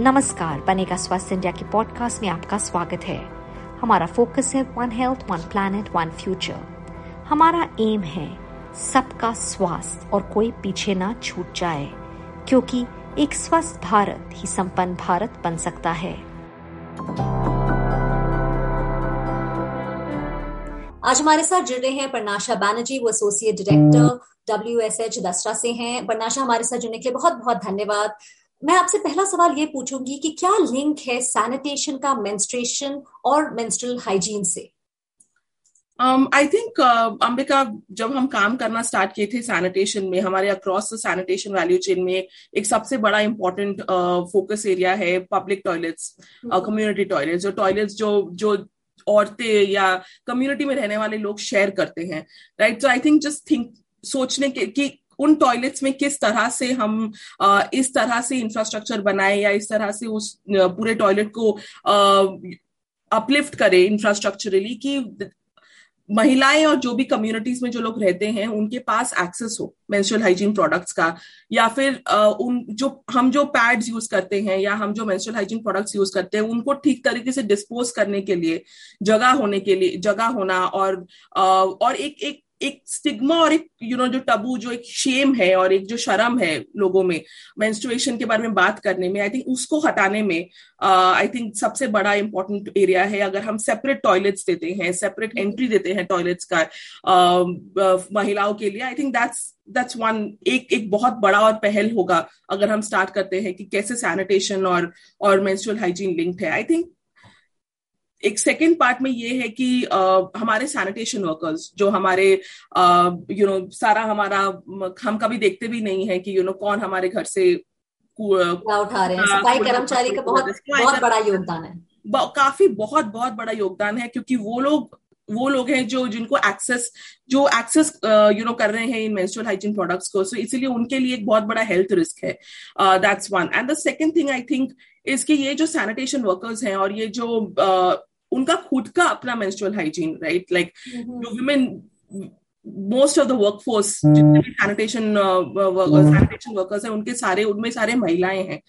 नमस्कार, बनेगा स्वस्थ इंडिया के पॉडकास्ट में आपका स्वागत है। हमारा फोकस है one health one planet one future हमारा एम है सबका स्वास्थ्य और कोई पीछे ना छूट जाए, क्योंकि एक स्वस्थ भारत ही संपन्न भारत बन सकता है। आज हमारे साथ जुड़ रहे हैं परनाशा बैनर्जी, वो associate director W S H Dasra से हैं। परनाशा, हमारे साथ जुड़ने के लिए बहुत बहुत धन्यवाद। मैं आपसे पहला सवाल ये पूछूँगी कि क्या लिंक है सैनिटेशन का मेंस्ट्रुएशन और मेंस्ट्रुअल हाइजीन से? I um, think uh, Ambika जब हम काम करना स्टार्ट किए थे सैनिटेशन में हमारे across the sanitation value chain में एक सबसे बड़ा इंपॉर्टेंट फोकस एरिया है पब्लिक टॉयलेट्स कम्युनिटी टॉयलेट्स जो टॉयलेट्स जो जो औरतें या कम्युनिटी में रहने वाले लोग शेयर करते हैं right so I think just think सोचने के कि उन टॉयलेट्स में किस तरह से हम इस तरह से इंफ्रास्ट्रक्चर बनाए या इस तरह से उस पूरे टॉयलेट को अपलिफ्ट करें इंफ्रास्ट्रक्चरली कि महिलाएँ और जो भी कम्युनिटीज में जो लोग रहते हैं, उनके पास एक्सेस हो मेंस्ट्रुअल हाइजीन प्रोडक्ट्स का या फिर उन जो, हम जो पैड्स यूज़ करते हैं या हम जो मेंस्ट्रुअल हाइजीन प्रोडक्ट्स यूज़ करते हैं, उनको ठीक तरीके से डिस्पोज करने के लिए, जगह होने के लिए, जगह होना और और एक एक एक स्टिग्मा और एक यू नो जो टबू जो एक शेम है और एक जो शर्म है लोगों में मेंस्ट्रुएशन के बारे में बात करने में आई थिंक उसको हटाने में आई uh, थिंक सबसे बड़ा इंपॉर्टेंट एरिया है अगर हम सेपरेट टॉयलेट्स देते हैं सेपरेट एंट्री देते हैं टॉयलेट्स का uh, महिलाओं के लिए I think that's that's one एक एक बहुत बड़ा और पहल होगा अगर हम स्टार्ट करते हैं कि कैसे सैनिटेशन और और मेंस्ट्रुअल हाइजीन लिंक्ड है। आई थिंक एक सेकेंड पार्ट में ये है कि uh, हमारे सैनिटेशन वर्कर्स जो हमारे यू नो you know, सारा हमारा हम कभी देखते भी नहीं है कि यू you नो know, कौन हमारे घर से उठा रहे हैं। सफ़ाई कर्मचारी का बहुत बहुत बड़ा योगदान है। काफ़ी बहुत बहुत बड़ा योगदान है क्योंकि वो लोग वो लोग हैं जो जिनको एक्सेस जो एक्सेस यू नो कर रहे हैं इन मेंस्ट्रुअल हाइजीन प्रोडक्ट्स को सो so, इसीलिए उनके लिए एक बहुत बड़ा हेल्थ रिस्क है। That's one and the second thing I think इसके ये जो सैनिटेशन वर्कर्स हैं और ये जो uh, उनका खुद का अपना मेंस्ट्रुअल हाइजीन राइट लाइक जो women most of the workforce जितने भी सैनिटेशन सैनिटेशन वर्कर्स हैं उनके सारे उनमें सारे महिलाएँ हैं।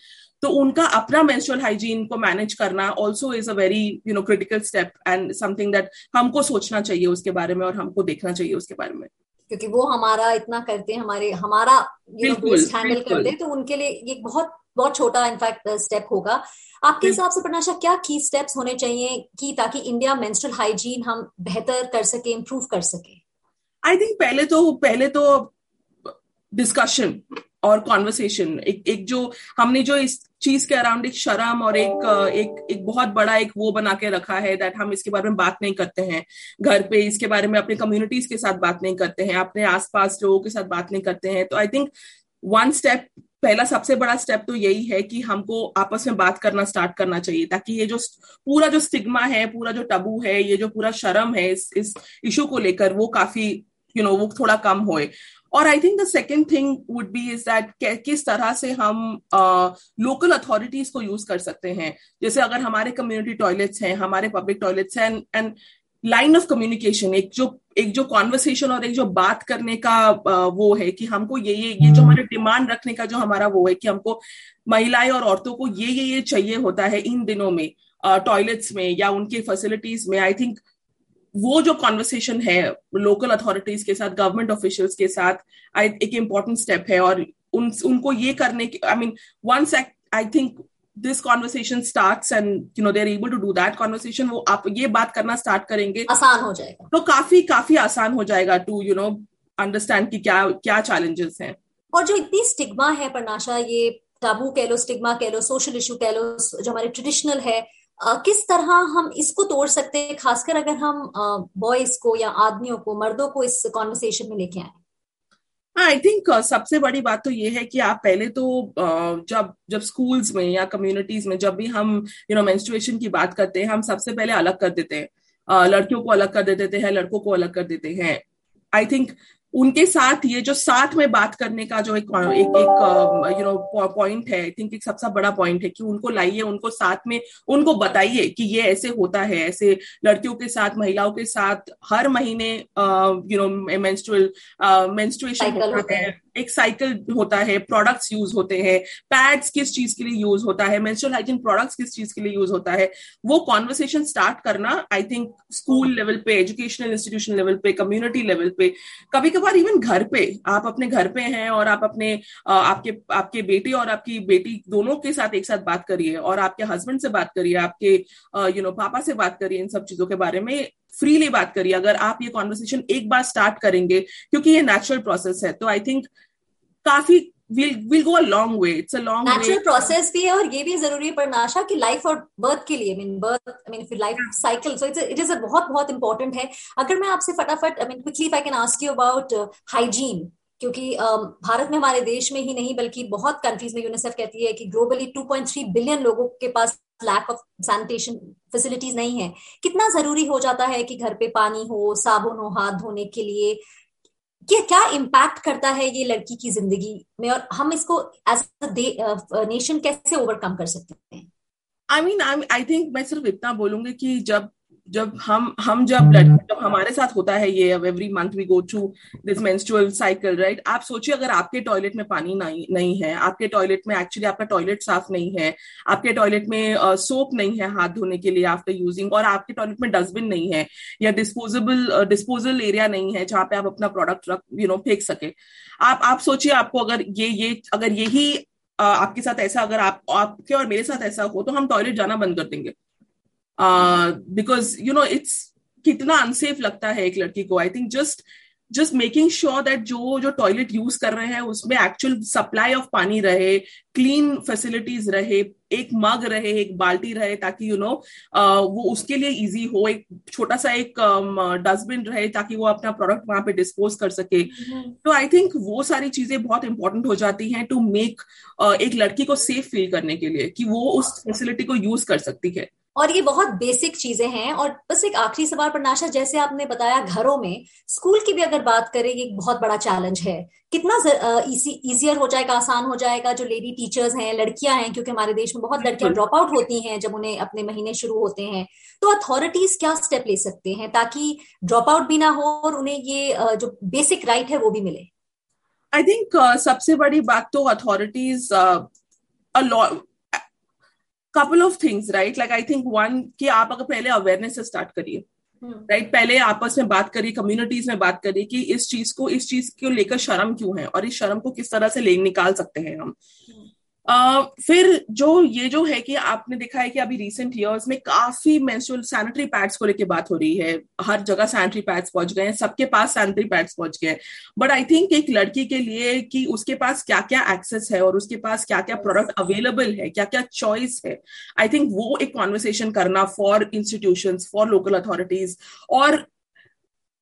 तो उनका अपना मेंस्ट्रुअल हाइजीन को मैनेज करना also is a very you know critical step and something that हमको सोचना चाहिए उसके बारे में और हमको देखना चाहिए उसके बारे में। क्योंकि वो हमारा इतना करते हैं हमारे हमारा हैंडल करते हैं तो उनके लिए ये बहुत बहुत छोटा इनफैक्ट स्टेप होगा। आपके हिसाब से प्रनाशा क्या की स्टेप्स होने चाहिए कि ताकि इंडिया मेंस्ट्रुअल हाइजीन हम बेहतर कर सके इम्प्रूव कर सके? आई थिंक पहले तो पहले तो डिस्कशन और कॉन्वर्सेशन एक एक जो हमने जो इस चीज़ के अराउंड एक शर्म और एक एक एक बहुत बड़ा एक वो बना के रखा है दैट हम इसके बारे में बात नहीं करते हैं। घर पे इसके बारे में अपने कम्युनिटीज के साथ बात नहीं करते हैं अपने आसपास लोगों के साथ बात नहीं करते हैं। तो आई थिंक वन स्टेप पहला सबसे बड़ा स्टेप तो यही है कि हमको आपस में बात करना स्टार्ट करना चाहिए ताकि ये जो पूरा जो स्टिग्मा है पूरा जो टबू है ये जो पूरा शर्म है इस इस इशू को लेकर वो काफ़ी यू you नो know, वो थोड़ा कम होए। और I think the second thing would be is that किस तरह से हम लोकल uh, अथॉरिटीज को यूज़ कर सकते हैं। जैसे अगर हमारे कम्युनिटी टॉयलेट्स हैं हमारे पब्लिक टॉयलेट्स हैं एंड लाइन ऑफ़ कम्युनिकेशन एक जो एक जो कॉन्वर्सेशन और एक जो बात करने का वो है कि हमको ये ये ये जो हमारे डिमांड रखने का जो हमारा वो है कि हमको महिलाएँ और औरतों को ये ये ये चाहिए होता है इन दिनों में टॉयलेट्स में या उनके फैसिलिटीज़ में। आई थिंक वो जो कॉन्वर्सेशन है लोकल अथॉरिटीज के साथ गवर्नमेंट ऑफिशियल्स के साथ एक इंपॉर्टेंट स्टेप है और उन उनको ये करने की I mean once I think this conversation start and you know they're able to do that conversation वो आप ये बात करना स्टार्ट करेंगे आसान हो जाएगा। तो काफ़ी काफ़ी आसान हो जाएगा टू यू नो अंडरस्टैंड कि क्या क्या चैलेंजेस हैं। और जो इतनी स्टिग्मा है परनाशा ये टाबू कह लो स्टिग्मा कह लो सोशल इशू कह लो जो हमारे ट्रेडिशनल है किस तरह हम इसको तोड़ सकते हैं? खासकर अगर हम बॉयज़ को या आदमियों को मर्दों को इस कॉन्वर्सेशन में लेके आए। आई थिंक सबसे बड़ी बात तो ये है कि आप पहले तो uh, जब जब स्कूल्स में या कम्युनिटीज में जब भी हम यू नो मेंस्ट्रुएशन की बात करते हैं हम सबसे पहले अलग कर देते हैं। uh, लड़कियों को अलग कर देते हैं लड़कों को अलग कर देते हैं। आई थिंक उनके साथ ये जो साथ में बात करने का जो एक एक एक यू नो पॉइंट है आई थिंक एक सबसे बड़ा पॉइंट है कि उनको लाइए उनको साथ में उनको बताइए कि ये ऐसे होता है ऐसे लड़कियों के साथ महिलाओं के साथ हर महीने यू नो मेंस्ट्रुअल मेंस्ट्रुएशन होता है। एक साइकिल होता है प्रोडक्ट्स यूज़ होते हैं पैड्स किस चीज़ के लिए यूज़ होता है मेंस्ट्रुअल हाइजीन प्रोडक्ट्स किस चीज़ के लिए यूज़ होता है, वो कॉन्वर्सेशन स्टार्ट करना आई थिंक स्कूल लेवल पे एजुकेशनल इंस्टीट्यूशन लेवल पे कम्युनिटी लेवल पे कभी कभार इवन घर पे, आप अपने घर पे हैं और आप अपने आपके आपके बेटे और आपकी बेटी दोनों के साथ एक साथ बात करिए और आपके हस्बैंड से बात करिए, आपके यू नो पापा से बात करिए इन सब चीज़ों के बारे में फ्रीली बात करिए अगर आप ये कॉन्वर्सेशन एक बार स्टार्ट करेंगे क्योंकि ये नेचुरल प्रोसेस है तो आई थिंक काफ़ी we'll we'll go a long way it's a long natural way. process भी है और ये भी ज़रूरी है पर नाशा की लाइफ और बर्थ के लिए I mean birth I mean life cycle so it's it is a बहुत बहुत इंपॉर्टेंट है अगर मैं आपसे फटाफट I mean quickly if I can ask you about hygiene क्योंकि um, भारत में हमारे देश में ही नहीं बल्कि बहुत कंट्रीज़ में यूनिसेफ कहती है कि ग्लोबली 2.3 बिलियन लोगों के पास लैक ऑफ़ सैनिटेशन फैसिलिटीज़ नहीं है। कितना ज़रूरी हो जाता है कि घर पे पानी हो, साबुन हो, हाथ धोने के लिए? ये क्या इम्पैक्ट करता है ये लड़की की ज़िंदगी में? और हम इसको एज नेशन कैसे ओवरकम कर सकते हैं? आई मीन आई थिंक मैं सिर्फ़ इतना बोलूँगी कि जब जब हम हम जब ब्लड जब हमारे साथ होता है ये अब every month we go through this menstrual cycle right आप सोचिए अगर आपके टॉयलेट में पानी नहीं नहीं है आपके टॉयलेट में एक्चुअली आपका टॉयलेट साफ़ नहीं है आपके टॉयलेट में सोप uh, नहीं है हाथ धोने के लिए आफ्टर यूजिंग और आपके टॉयलेट में डस्टबिन नहीं है या डिस्पोजेबल डिस्पोजल एरिया नहीं है जहाँ पे आप अपना प्रोडक्ट रख यू नो फेंक सके। आप आप सोचिए आपको अगर ये ये अगर यही आपके साथ ऐसा अगर आप आपके और मेरे साथ ऐसा हो तो हम टॉयलेट जाना बंद कर देंगे। बिकॉज़ यू नो इट्स कितना अनसेफ लगता है एक लड़की को. I think just just making sure that जो जो टॉयलेट यूज़ कर रहे हैं उसमें एक्चुअल सप्लाई ऑफ़ पानी रहे क्लीन फैसिलिटीज़ रहे एक मग रहे एक बाल्टी रहे ताकि you you know know, uh, वो उसके लिए इजी हो. एक छोटा सा एक डस्टबिन um, रहे ताकि वो अपना प्रोडक्ट वहाँ पे डिस्पोज कर सके. तो आई थिंक वो सारी चीज़ें बहुत इंपॉर्टेंट हो जाती हैं टू मेक uh, एक लड़की को सेफ़ फील करने के लिए कि वो उस फैसिलिटी को यूज़ कर सकती है. और ये बहुत बेसिक चीज़ें हैं और बस एक आखिरी सवाल पर नाशा जैसे आपने बताया घरों में स्कूल की भी अगर बात करें ये बहुत बड़ा चैलेंज है। कितना इजियर हो जाएगा आसान हो जाएगा जो लेडी टीचर्स हैं लड़कियाँ हैं क्योंकि हमारे देश में बहुत लड़कियाँ ड्रॉप आउट होती हैं जब उन्हें अपने महीने शुरू होते हैं। तो अथॉरिटीज क्या स्टेप ले सकते हैं ताकि ड्रॉप आउट भी ना हो और उन्हें ये जो बेसिक राइट है वो भी मिले? आई थिंक uh, सबसे बड़ी बात तो authorities uh, couple of things right like I think one कि आप अगर पहले अवेयरनेस से स्टार्ट करिए राइट right? पहले आपस में बात करिए कम्युनिटीज में बात करिए कि इस चीज़ को इस चीज़ को लेकर शर्म क्यों है और इस शर्म को किस तरह से ले निकाल सकते हैं हम hmm. Uh, फिर जो ये जो है कि आपने देखा है कि अभी रिसेंट ईयर्स में काफ़ी मेंस्ट्रुअल सैनिटरी पैड्स को लेके बात हो रही है। हर जगह सैनिटरी पैड्स पहुँच गए हैं सबके पास सैनिटरी पैड्स पहुँच गए हैं। बट आई थिंक एक लड़की के लिए कि उसके पास क्या क्या एक्सेस है और उसके पास क्या क्या प्रोडक्ट अवेलेबल है क्या क्या चॉइस है आई थिंक वो एक कॉन्वर्सेशन करना for institution for local authorities और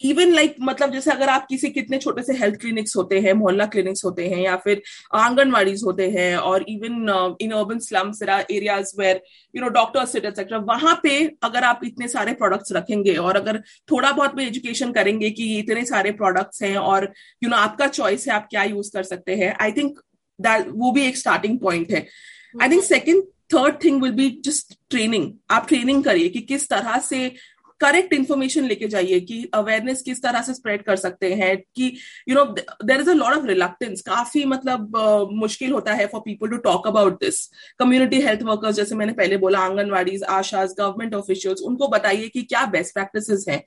इवन लाइक like, मतलब जैसे अगर आप किसी कितने छोटे से हेल्थ क्लिनिक्स होते हैं मोहल्ला क्लिनिक्स होते हैं या फिर आंगनवाड़ीज होते हैं और even in urban slums areas where you know doctors etcetera वहाँ पे अगर आप इतने सारे प्रोडक्ट्स रखेंगे और अगर थोड़ा बहुत भी एजुकेशन करेंगे कि इतने सारे प्रोडक्ट्स हैं और यू you नो know, आपका चॉइस है आप क्या यूज़ कर सकते हैं आई थिंक दैट वो भी एक स्टार्टिंग पॉइंट है. I think second third thing will be just training आप ट्रेनिंग करिए कि किस तरह से करेक्ट इन्फॉर्मेशन लेके जाइए कि अवेयरनेस किस तरह से स्प्रेड कर सकते हैं कि you know there is a lot of reluctance काफ़ी मतलब uh, मुश्किल होता है for people to talk about this community health workers जैसे मैंने पहले बोला आंगनवाड़ी आशाज गवर्नमेंट ऑफिशियल्स उनको बताइए कि क्या बेस्ट प्रैक्टिस हैं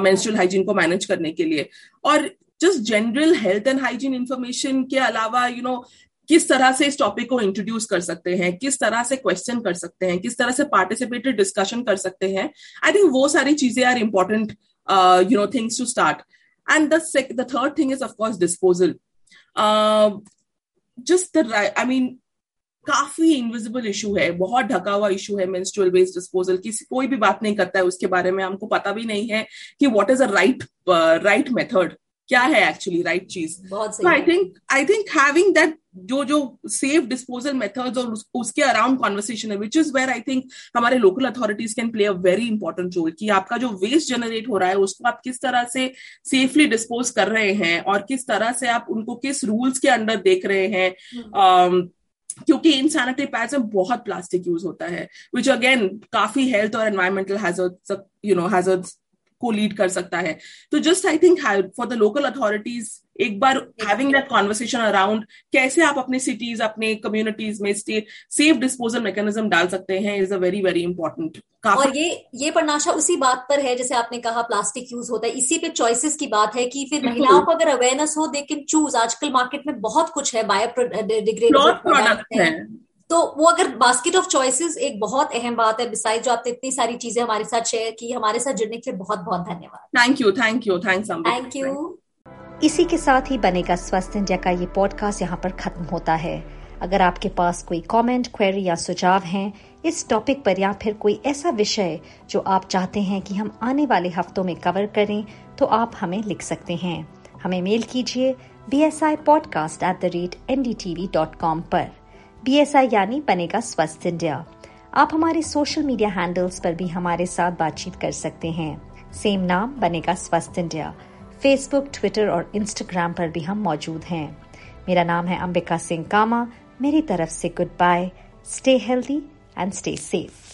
मेंस्ट्रुअल हाइजीन को मैनेज करने के लिए. और just general health and hygiene information के अलावा यू you नो know, किस तरह से इस टॉपिक को इंट्रोड्यूस कर सकते हैं, किस तरह से क्वेश्चन कर सकते हैं, किस तरह से पार्टिसिपेटेड डिस्कशन कर सकते हैं। आई थिंक वो सारी चीज़ें are important you know things to start and the third thing is of course disposal just the I mean काफ़ी इनविजिबल इशू है, बहुत ढका हुआ इशू है मेंस्ट्रुअल वेस्ट डिस्पोजल की कोई भी बात नहीं करता है, उसके बारे में हमको पता भी नहीं है कि what is a right right method क्या है actually right cheese I think I think having that जो जो सेफ़ डिस्पोजल मेथड्स और उस, उसके अराउंड कॉन्वर्सेशन है which is where I think हमारे local authorities can play a very important role कि आपका जो वेस्ट जनरेट हो रहा है उसको आप किस तरह से सेफली डिस्पोज कर रहे हैं और किस तरह से आप उनको किस रूल्स के अंडर देख रहे हैं hmm. um, क्योंकि इन सैनिटरी पैड्स में बहुत प्लास्टिक यूज़ होता है विच अगेन काफ़ी हेल्थ और environmental hazards you know hazards को लीड कर सकता है। तो just I think for the local authorities एक बार हैविंग दैट कॉन्वर्सेशन अराउंड कैसे आप अपने सिटीज़ अपने कम्युनिटीज में सेफ़ डिस्पोजल मैकेनिज्म डाल सकते हैं is a very very important और ये ये प्रणाशा उसी बात पर है जैसे आपने कहा प्लास्टिक यूज़ होता है। इसी पे चॉइसेस की बात है कि फिर महिलाओं को अगर अवेयरनेस हो दे कैन चूज़ आजकल मार्केट में बहुत कुछ है बायो बायोडिग्रेडेबल प्रोडक्ट है। तो वो अगर बास्केट ऑफ़ चॉइसेस एक बहुत अहम बात है। बिसाइड जो आपने इतनी सारी चीज़ें हमारे साथ शेयर की हमारे साथ जुड़ने के लिए बहुत बहुत धन्यवाद। Thank you thank you thanks thank you इसी के साथ ही बनेगा स्वस्थ इंडिया का ये पॉडकास्ट यहाँ पर खत्म होता है। अगर आपके पास कोई कमेंट, क्वेरी या सुझाव हैं इस टॉपिक पर या फिर कोई ऐसा विषय जो आप चाहते हैं कि हम आने वाले हफ्तों में कवर करें तो आप हमें लिख सकते हैं। हमें मेल कीजिए B S I podcast at the rate N D T V dot com पर। बी एस आई यानी बनेगा स्वस्थ इंडिया। आप हमारे सोशल मीडिया हैंडल्स पर भी हमारे साथ बातचीत कर सकते हैं। सेम नाम, Banega Swasth India. Facebook Twitter और इंस्टाग्राम पर भी हम मौजूद हैं। मेरा नाम है अंबिका सिंह कामा। मेरी तरफ़ से goodbye stay healthy and stay safe.